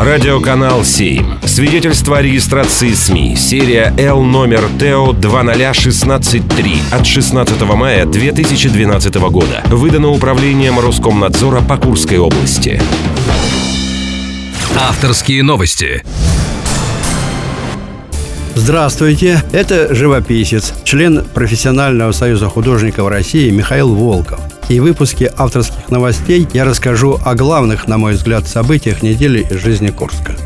Радиоканал 7. Свидетельство о регистрации СМИ. Серия Л номер ТО 20163 от 16 мая 2012 года. Выдано управлением Роскомнадзора по Курской области. Авторские новости. Здравствуйте, это живописец, член профессионального союза художников России Михаил Волков. И выпуске авторских новостей я расскажу о главных, на мой взгляд, событиях недели из жизни Курска.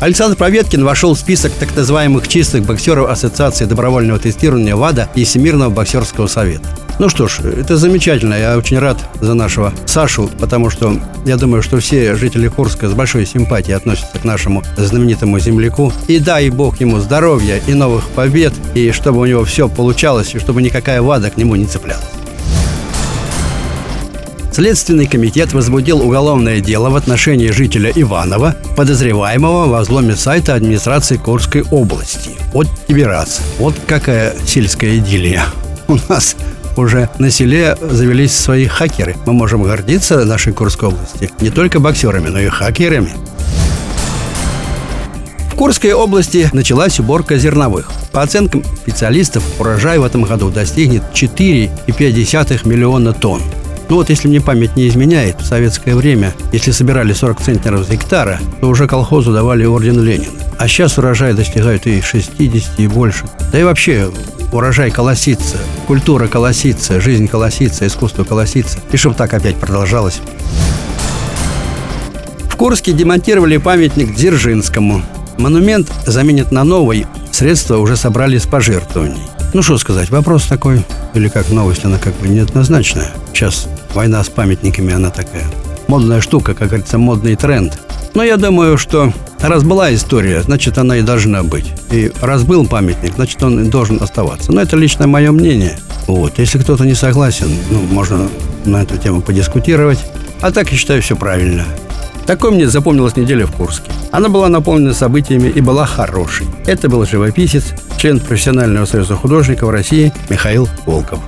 Александр Проветкин вошел в список так называемых чистых боксеров Ассоциации добровольного тестирования ВАДА и Всемирного боксерского совета. Ну что ж, это замечательно. Я очень рад за нашего Сашу, потому что я думаю, что все жители Курска с большой симпатией относятся к нашему знаменитому земляку. И дай бог ему здоровья и новых побед, и чтобы у него все получалось, и чтобы никакая ВАДА к нему не цеплялась. Следственный комитет возбудил уголовное дело в отношении жителя Иванова, подозреваемого во взломе сайта администрации Курской области. Вот тебе раз. Вот какая сельская идиллия. У нас уже на селе завелись свои хакеры. Мы можем гордиться нашей Курской области не только боксерами, но и хакерами. В Курской области началась уборка зерновых. По оценкам специалистов, урожай в этом году достигнет 4,5 миллиона тонн. Ну вот, если мне память не изменяет, в советское время, если собирали 40 центнеров с гектара, то уже колхозу давали орден Ленина. А сейчас урожай достигает и 60, и больше. Да и вообще, урожай колосится, культура колосится, жизнь колосится, искусство колосится. И чтобы так опять продолжалось. В Курске демонтировали памятник Дзержинскому. Монумент заменят на новый, средства уже собрали с пожертвований. Ну, что сказать, вопрос такой, или как новость, она как бы неоднозначная. Сейчас война с памятниками, она такая модная штука, как говорится, модный тренд. Но я думаю, что раз была история, значит, она и должна быть. И раз был памятник, значит, он должен оставаться. Но это личное мое мнение. Вот. Если кто-то не согласен, ну, можно на эту тему подискутировать. А так, я считаю, все правильно. Такой мне запомнилась неделя в Курске. Она была наполнена событиями и была хорошей. Это был живописец, член профессионального союза художников России Михаил Волков.